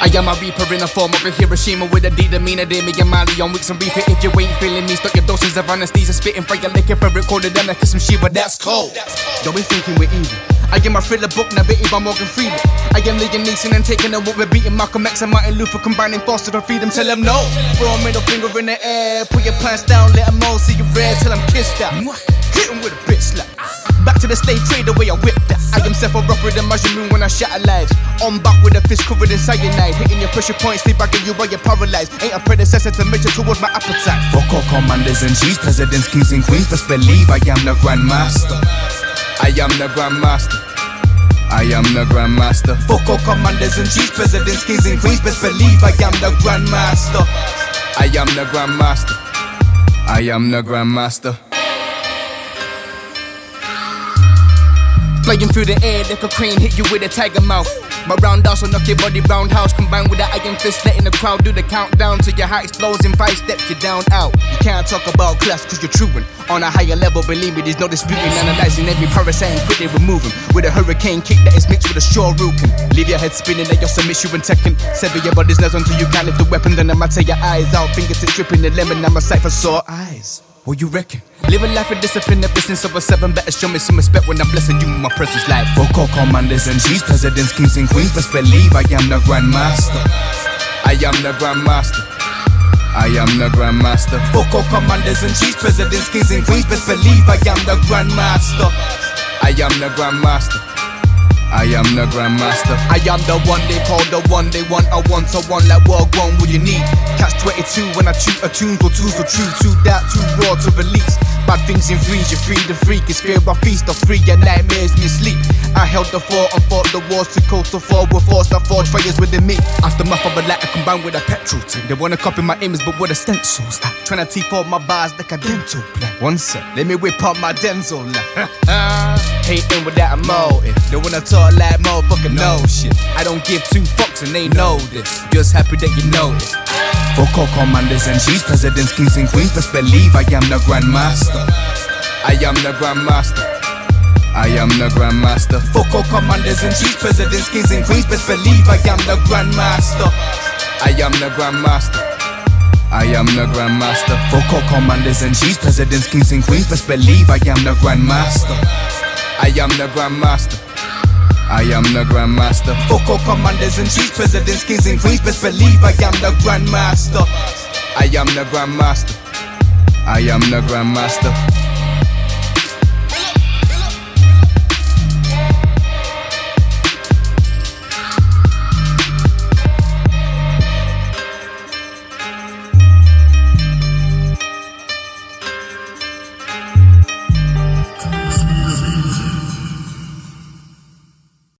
I am a reaper in the form of a Hiroshima with a D demeanor. Dear me and Mali on weeks and reaper. If you ain't feeling me, stop your doses of anesthesia. Spitting fire like if I recorded them like some Shiva. That's cold. Don't be thinking we're evil. I get my thriller book now written by Morgan Freeman. I am Liam Neeson and taking over. We're beating Malcolm X and Martin Luther combining foster and freedom. Tell them no. Throw a middle finger in the air. Put your pants down, let them all see you red. till I'm kissed out. Hit 'em with a bitch slap. Back to the slave trade the way I whipped that. I am Sephiroth rougher than mushroom when I shatter lives. On back with a fist covered in cyanide. Hitting your pressure points, stay back in you while you're paralyzed. Ain't a predecessor to measure towards my appetite. Fuck all commanders and chiefs, presidents, kings and queens. Best believe I am the grandmaster. I am the grandmaster. I am the grandmaster. Fuck all commanders and chiefs, presidents, kings and queens. Best believe I am the grandmaster. I am the grandmaster. I am the grandmaster. Flying through the air like a crane, hit you with a tiger mouth. My roundhouse will knock your body roundhouse. Combined with that iron fist, letting the crowd do the countdown till your heart explodes in five steps. You're down out. You can't talk about class cause you're truant. On a higher level, believe me, there's no disputing. Analyzing every parasite and quickly remove 'em. With a hurricane kick that is mixed with a shore root leave your head spinning like your submit you and Tekken. Sever your body's nails until you can't lift the weapon. Then I'ma tear your eyes out. Fingertips dripping the lemon. I'm a sight for sore eyes. What you reckon? Live a life of discipline, the since of a seven. Better show me some respect when I'm blessing you my presence. Like all commanders and chiefs, presidents, kings and queens. Best believe I am the grandmaster. I am the grandmaster. I am the grandmaster. All commanders and chiefs, presidents, kings and queens. Best believe I am the grandmaster. I am the grandmaster. I am the grandmaster. I am the one they call the one they want. I want a one like world one. What you need? 22 when I shoot a tunes or twos or true. Too that too raw to release. Bad things in freeze, you free the freak. It's fear I feast or free your nightmares me sleep. I held the fort and fought the wars to coast to fall with force that forged fires within me. Aftermath of a lighter combined with a petrol tank. They wanna copy my image, but with a stencils. Ah, Tryna teeth out my bars like a dental plan. One sec, let me whip up my dental line. Hating without a motive. They wanna talk like motherfucker know shit. I don't give two fucks and they know this. Just happy that you know this. All commanders and chiefs, presidents, kings and queens. Best believe I am the grandmaster. I am the grandmaster. I am the grandmaster. All commanders and chiefs, presidents, kings and queens. Best believe I am the grandmaster. I am the grandmaster. I am the grandmaster. All commanders and chiefs, presidents, kings and queens. Best believe I am the grandmaster. I am the grandmaster. I am the grandmaster. Fuck all commanders and chiefs, presidents, kings and queens. Best believe I am the grandmaster. I am the grandmaster. I am the grandmaster.